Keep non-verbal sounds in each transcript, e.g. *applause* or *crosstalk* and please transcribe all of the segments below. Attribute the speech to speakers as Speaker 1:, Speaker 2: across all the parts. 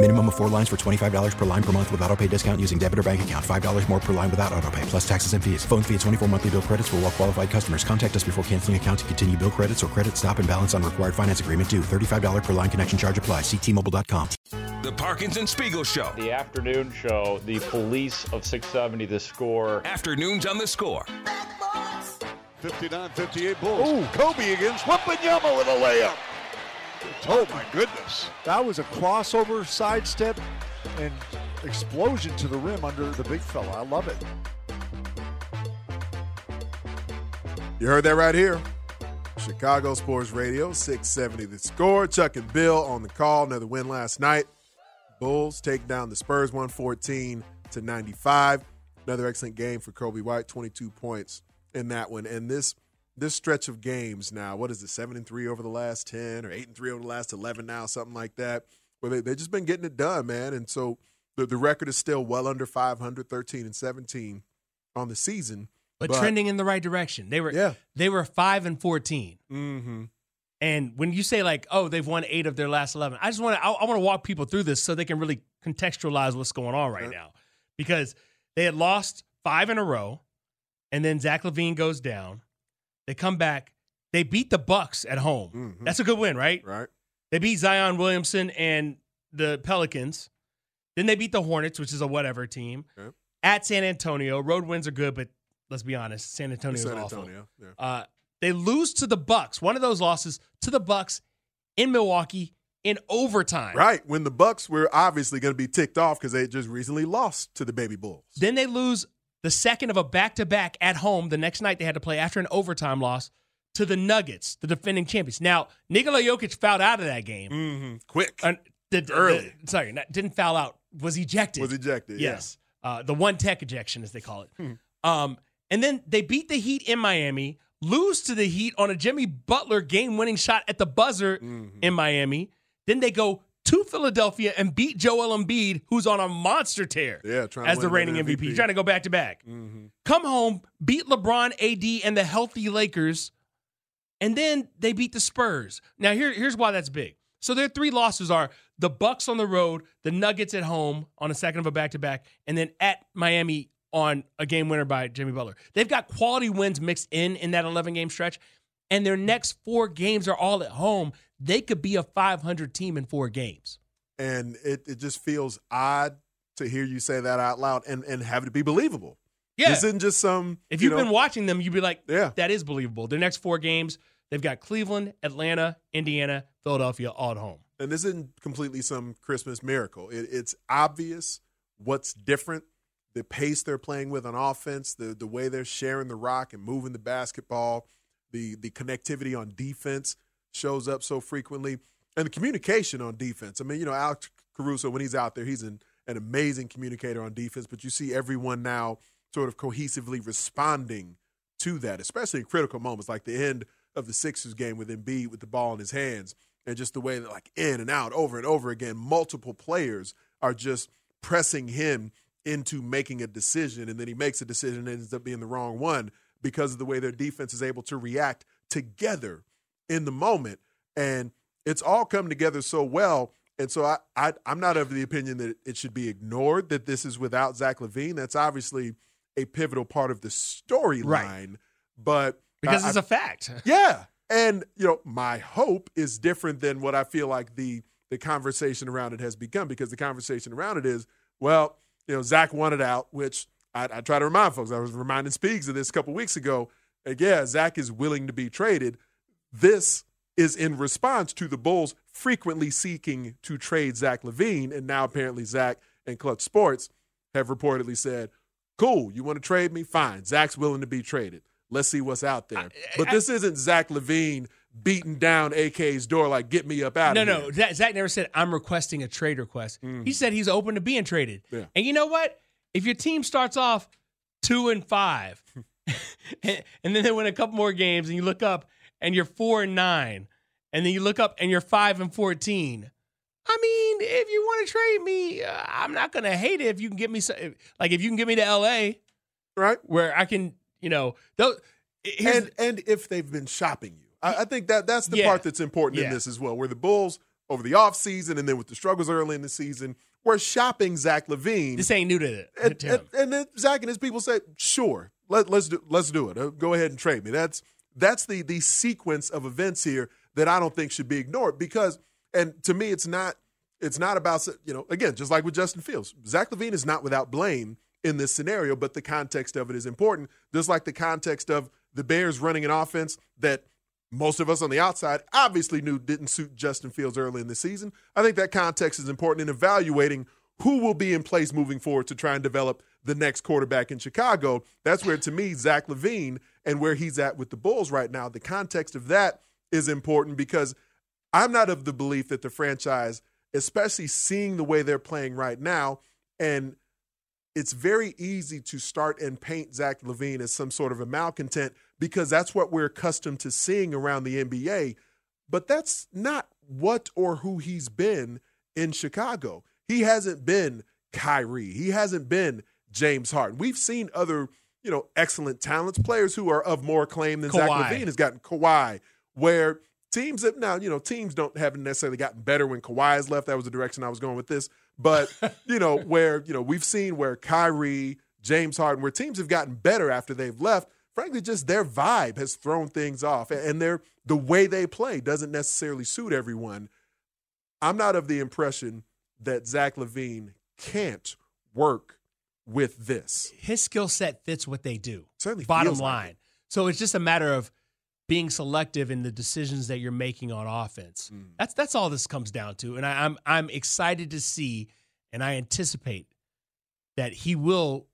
Speaker 1: Minimum of four lines for $25 per line per month with auto pay discount using debit or bank account. $5 more per line without auto pay, plus taxes and fees. Phone fee at 24 monthly bill credits for all well qualified customers. Contact us before canceling account to continue bill credits or credit stop and balance on required finance agreement due. $35 per line connection charge apply. Ctmobile.com.
Speaker 2: The Parkinson Spiegel Show.
Speaker 3: The afternoon show, the police of 670, the score.
Speaker 2: Afternoons on the score.
Speaker 4: 59 58 Bulls. Ooh, Coby against Wembanyama with a layup. Oh my goodness.
Speaker 5: That was a crossover sidestep and explosion to the rim under the big fella. I love it.
Speaker 6: You heard that right here. Chicago Sports Radio, 670 the score. Chuck and Bill on the call. Another win last night. Bulls take down the Spurs 114 to 95. Another excellent game for Coby White, 22 points in that one. And this this stretch of games now, what is it, seven and three over the last ten, or eight and three over the last eleven now, something like that. Where they they just been getting it done, man. And so the the record is still well under 500, 13 and 17 on the season.
Speaker 7: But, but trending in the right direction. They were yeah. they were five and 14
Speaker 6: mm-hmm.
Speaker 7: And when you say like, oh, they've won eight of their last eleven, I just want to I, I want to walk people through this so they can really contextualize what's going on right now, because they had lost five in a row, and then Zach LaVine goes down. They come back. They beat the Bucks at home.
Speaker 6: Mm-hmm.
Speaker 7: That's a good win, right?
Speaker 6: Right.
Speaker 7: They beat Zion Williamson and the Pelicans. Then they beat the Hornets, which is a whatever team.
Speaker 6: Okay.
Speaker 7: At San Antonio, road wins are good, but let's be honest, San Antonio is awful.
Speaker 6: Antonio, yeah.
Speaker 7: uh, they lose to the Bucks. One of those losses to the Bucks in Milwaukee in overtime.
Speaker 6: Right when the Bucks were obviously going to be ticked off because they just recently lost to the Baby Bulls.
Speaker 7: Then they lose the second of a back to back at home. The next night they had to play after an overtime loss to the Nuggets, the defending champions. Now, Nikola Jokic fouled out of that game.
Speaker 6: Mm-hmm. Quick.
Speaker 7: Uh, the,
Speaker 6: Early.
Speaker 7: The, sorry, not, didn't foul out. Was ejected.
Speaker 6: Was ejected,
Speaker 7: Yes. Uh, the one tech ejection, as they call it.
Speaker 6: Hmm.
Speaker 7: Um, and then they beat the Heat in Miami, lose to the Heat on a Jimmy Butler game winning shot at the buzzer
Speaker 6: mm-hmm.
Speaker 7: in Miami. Then they go to Philadelphia and beat Joel Embiid, who's on a monster tear
Speaker 6: Yeah, trying
Speaker 7: as the reigning MVP.
Speaker 6: MVP.
Speaker 7: Trying to go back to back.
Speaker 6: Mm-hmm.
Speaker 7: Come home, beat LeBron, AD, and the healthy Lakers, and then they beat the Spurs. Now here, here's why that's big. So their three losses are the Bucks on the road, the Nuggets at home on a second of a back to back, and then at Miami on a game winner by Jimmy Butler. They've got quality wins mixed in in that 11 game stretch, and their next four games are all at home. They could be a 500 team in four games.
Speaker 6: And it, it just feels odd to hear you say that out loud and, and have it be believable.
Speaker 7: Yeah.
Speaker 6: This isn't just some.
Speaker 7: If
Speaker 6: you
Speaker 7: you've
Speaker 6: know,
Speaker 7: been watching them, you'd be like,
Speaker 6: Yeah.
Speaker 7: that is believable. Their next four games, they've got Cleveland, Atlanta, Indiana, Philadelphia, all at home.
Speaker 6: and this isn't completely some Christmas miracle. It, it's obvious what's different. The pace they're playing with on offense, the the way they're sharing the rock and moving the basketball, the the connectivity on defense shows up so frequently, and the communication on defense. I mean, you know, Alex Caruso when he's out there, he's an an amazing communicator on defense. But you see everyone now sort of cohesively responding to that, especially in critical moments like the end of the Sixers game with Embiid with the ball in his hands and just the way that like in and out over and over again multiple players are just pressing him into making a decision and then he makes a decision and ends up being the wrong one because of the way their defense is able to react together in the moment and it's all come together so well and so I, I i'm not of the opinion that it should be ignored that this is without zach lavine that's obviously a pivotal part of the storyline
Speaker 7: Right.
Speaker 6: but
Speaker 7: Because
Speaker 6: I-
Speaker 7: it's
Speaker 6: I-
Speaker 7: a fact. *laughs*
Speaker 6: yeah. And you know, my hope is different than what I feel like the the conversation around it has become because the conversation around it is, well, you know, Zach wanted out, which I, I try to remind folks. I was reminding Speaks of this a couple weeks ago. And yeah, Zach is willing to be traded. This is in response to the Bulls frequently seeking to trade Zach LaVine. And now apparently Zach and Clutch Sports have reportedly said, cool, you want to trade me? Fine. Zach's willing to be traded. Let's see what's out there. But this isn't Zach LaVine beating down AK's door like, get me up out
Speaker 7: no,
Speaker 6: of here.
Speaker 7: no,
Speaker 6: here.
Speaker 7: Zach, Zach never said I'm requesting a trade request. Mm. He said he's open to being traded.
Speaker 6: Yeah.
Speaker 7: And you know what? If your team starts off two and five, *laughs* and, and then they win a couple more games, and you look up and you're four and nine, and then you look up and you're five and fourteen. I mean, if you want to trade me, uh, I'm not gonna hate it if you can get me some, like if you can get me to LA,
Speaker 6: right?
Speaker 7: Where I can, you know, those.
Speaker 6: and and if they've been shopping you. I, I think that that's the
Speaker 7: Yeah.
Speaker 6: part that's important
Speaker 7: Yeah.
Speaker 6: in this as well. Where the Bulls over the offseason and then with the struggles early in the season, were shopping Zach LaVine.
Speaker 7: This ain't new to, it,
Speaker 6: and,
Speaker 7: to
Speaker 6: and, and then Zach and his people said, "Sure, let, let's do let's do it. Uh, Go ahead and trade me." That's that's the the sequence of events here that I don't think should be ignored because, and to me, it's not it's not about you know again just like with Justin Fields, Zach LaVine is not without blame in this scenario, but the context of it is important. Just like the context of the Bears running an offense that most of us on the outside obviously knew didn't suit Justin Fields early in the season. I think that context is important in evaluating who will be in place moving forward to try and develop the next quarterback in Chicago. That's where, to me, Zach LaVine and where he's at with the Bulls right now, the context of that is important because I'm not of the belief that the franchise, especially seeing the way they're playing right now, and it's very easy to start and paint Zach LaVine as some sort of a malcontent because that's what we're accustomed to seeing around the NBA. But that's not what or who he's been in Chicago. He hasn't been Kyrie. He hasn't been James Harden. We've seen other, you know, excellent talents, players who are of more acclaim than Zach LaVine has gotten. Kawhi, where teams have now, you know, teams don't haven't necessarily gotten better when Kawhi has left. That was the direction I was going with this. But, *laughs* you know, where, you know, we've seen where Kyrie, James Harden, where teams have gotten better after they've left. Frankly, just their vibe has thrown things off. And their the way they play doesn't necessarily suit everyone. I'm not of the impression that Zach LaVine can't work with this.
Speaker 7: his skill set fits what they do.
Speaker 6: Certainly
Speaker 7: Bottom
Speaker 6: feels like
Speaker 7: line. so it's just a matter of being selective in the decisions that you're making on offense.
Speaker 6: Mm.
Speaker 7: That's that's all this comes down to. And I, I'm I'm excited to see and I anticipate that he will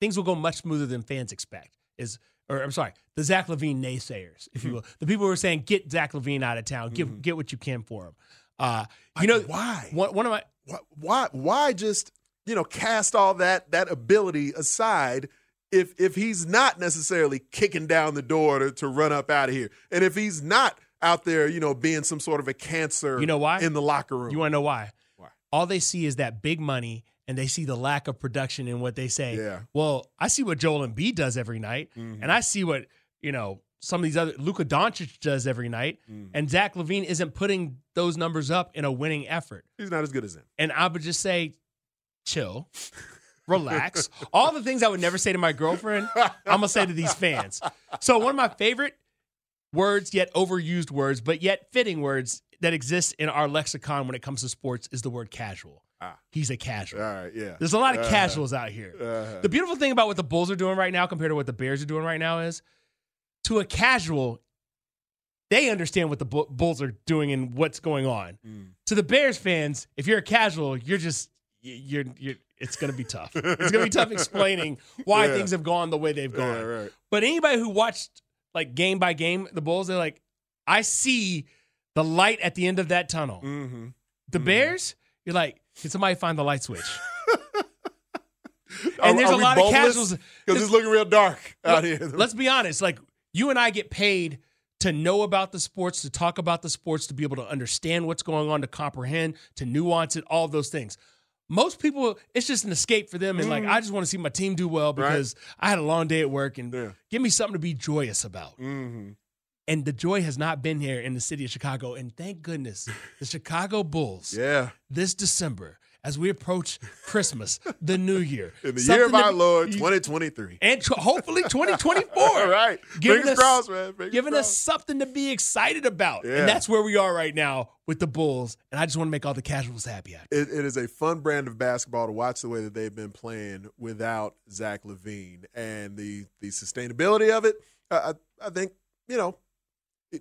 Speaker 7: things will go much smoother than fans expect. Is or I'm sorry, the Zach LaVine naysayers, if you
Speaker 6: Mm-hmm.
Speaker 7: will. The people who are saying get Zach LaVine out of town, give get what you can for him. Uh, you know
Speaker 6: why?
Speaker 7: One, one of my
Speaker 6: Why, why why just you know cast all that that ability aside if if he's not necessarily kicking down the door to, to run up out of here and if he's not out there you know being some sort of a cancer
Speaker 7: You know why?
Speaker 6: in the locker room
Speaker 7: You want to know why?
Speaker 6: Why?
Speaker 7: All they see is that big money and they see the lack of production in what they say.
Speaker 6: Yeah.
Speaker 7: Well, I see what Joel Embiid does every night,
Speaker 6: Mhm.
Speaker 7: and I see what, you know, some of these other Luka Doncic does every night,
Speaker 6: Mm.
Speaker 7: and Zach LaVine isn't putting those numbers up in a winning effort.
Speaker 6: he's not as good as him
Speaker 7: And I would just say, chill, *laughs* relax. All the things I would never say to my girlfriend, I'm gonna say to these fans. So one of my favorite words, yet overused words, but yet fitting words that exist in our lexicon when it comes to sports is the word casual.
Speaker 6: Ah.
Speaker 7: He's a casual.
Speaker 6: all right yeah
Speaker 7: There's a lot of
Speaker 6: Uh-huh.
Speaker 7: casuals out here.
Speaker 6: Uh-huh.
Speaker 7: The beautiful thing about what the Bulls are doing right now compared to what the Bears are doing right now is to a casual, they understand what the Bulls are doing and what's going on.
Speaker 6: Mm.
Speaker 7: To the Bears fans, if you're a casual, you're just you're you're it's going to be tough. It's going to be tough explaining *laughs* why
Speaker 6: Yeah.
Speaker 7: things have gone the way they've gone.
Speaker 6: Yeah, right.
Speaker 7: But anybody who watched like game by game the Bulls, they're like, I see the light at the end of that tunnel.
Speaker 6: mm-hmm.
Speaker 7: The Bears, you're like, can somebody find the light switch? *laughs*
Speaker 6: Are-
Speaker 7: and there's
Speaker 6: are
Speaker 7: a lot of casuals.
Speaker 6: because it's looking real dark out here
Speaker 7: Let's be honest. Like you and I get paid to know about the sports, to talk about the sports, to be able to understand what's going on, to comprehend, to nuance it, all of those things. Most people, it's just an escape for them, and like I just want to see my team do well because I had a long day at work, and
Speaker 6: Yeah.
Speaker 7: give me something to be joyous about.
Speaker 6: mm-hmm.
Speaker 7: And the joy has not been here in the city of Chicago, and thank goodness the Chicago Bulls
Speaker 6: yeah
Speaker 7: this December as we approach Christmas, *laughs* the New Year,
Speaker 6: in the
Speaker 7: something
Speaker 6: year of our Lord 2023
Speaker 7: and hopefully 2024. *laughs*
Speaker 6: all right
Speaker 7: Giving
Speaker 6: fingers
Speaker 7: us,
Speaker 6: crossed man Fingers
Speaker 7: giving us something to be excited about.
Speaker 6: Yeah.
Speaker 7: And that's where we are right now with the Bulls. And I just want to make all the casuals happy.
Speaker 6: it, it is a fun brand of basketball to watch the way that they've been playing without Zach LaVine and the the sustainability of it. I, I think you know.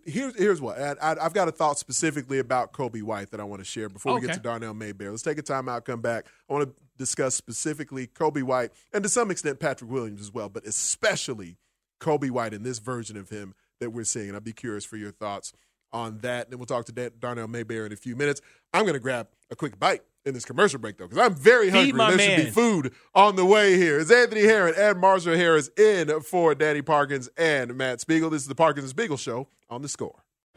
Speaker 6: Here's here's what I, have got a thought specifically about Coby White that I want to share before we get to Darnell Mayberry. Let's take a time out, come back. I want to discuss specifically Coby White and to some extent Patrick Williams as well, but especially Coby White and this version of him that we're seeing. And I'd be curious for your thoughts on that. And then we'll talk to Dan- Darnell Mayberry in a few minutes. I'm going to grab a quick bite in this commercial break, though, because I'm very hungry. there should be food on the way here. It's Anthony Herron and Marshall Harris in for Danny Parkins and Matt Spiegel. This is the Parkins and Spiegel Show on the score.